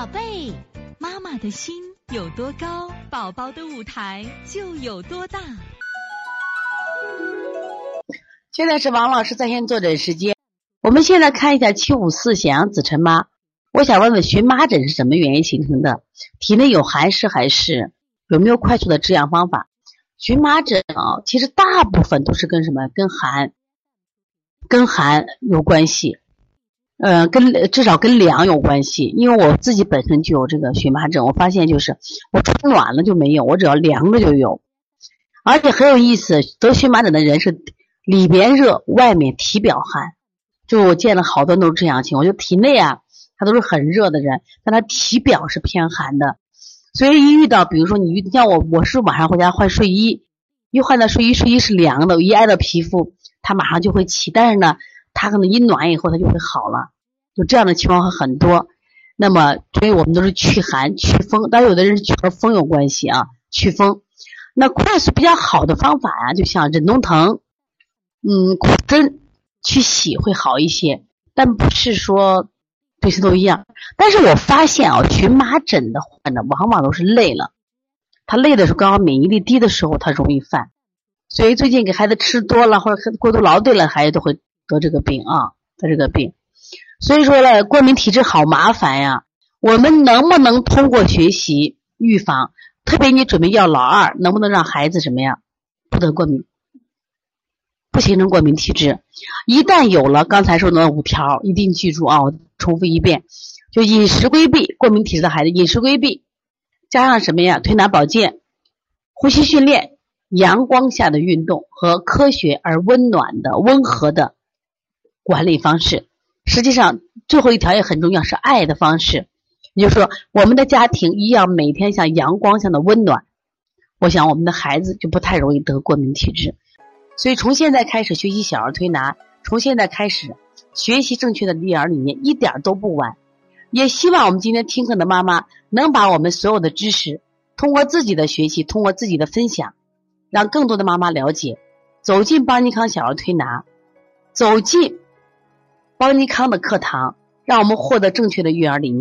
宝贝，妈妈的心有多高，宝宝的舞台就有多大。现在是王老师在线坐诊时间，我们现在看一下七五四显阳子晨妈。我想问问，荨麻疹是什么原因形成的？体内有寒湿还是有没有快速的止痒方法？荨麻疹啊，其实大部分都是跟什么？跟寒、跟寒有关系。呃，跟至少跟凉有关系，因为我自己本身就有这个荨麻疹，我发现就是我穿暖了就没有，我只要凉了就有，而且很有意思，得荨麻疹的人是里边热，外面体表寒，就我见了好多都是这样情况，就体内啊，他都是很热的人，但他体表是偏寒的，所以一遇到，比如说你遇像我，我是晚上回家换睡衣，一换到睡衣，睡衣是凉的，一挨到皮肤，它马上就会起，但是呢。它可能一暖以后，它就会好了，就这样的情况会很多。那么，所以我们都是祛寒祛风，但有的人是和风有关系啊，祛风。那快速比较好的方法呀，就像忍冬藤，嗯，苦参去洗会好一些，但不是说对谁都一样。但是我发现啊，荨麻疹的患者往往都是累了，他累的时候，刚好免疫力低的时候，他容易犯。所以最近给孩子吃多了或者过度劳累了，孩子都会。得这个病啊，得这个病，所以说呢，过敏体质好麻烦呀。我们能不能通过学习预防？特别你准备要老二，能不能让孩子什么呀，不得过敏，不形成过敏体质？一旦有了刚才说的五条，一定记住啊！我重复一遍，就饮食规避，过敏体质的孩子饮食规避，加上什么呀？推拿保健、呼吸训练、阳光下的运动和科学而温暖的温和的。管理方式，实际上最后一条也很重要，是爱的方式。也就是说，我们的家庭一样每天像阳光像的温暖，我想我们的孩子就不太容易得过敏体质。所以从现在开始学习小儿推拿，从现在开始学习正确的育儿理念，一点都不晚。也希望我们今天听课的妈妈能把我们所有的知识，通过自己的学习，通过自己的分享，让更多的妈妈了解，走进邦尼康小儿推拿，走进。邦尼康的课堂，让我们获得正确的育儿理念。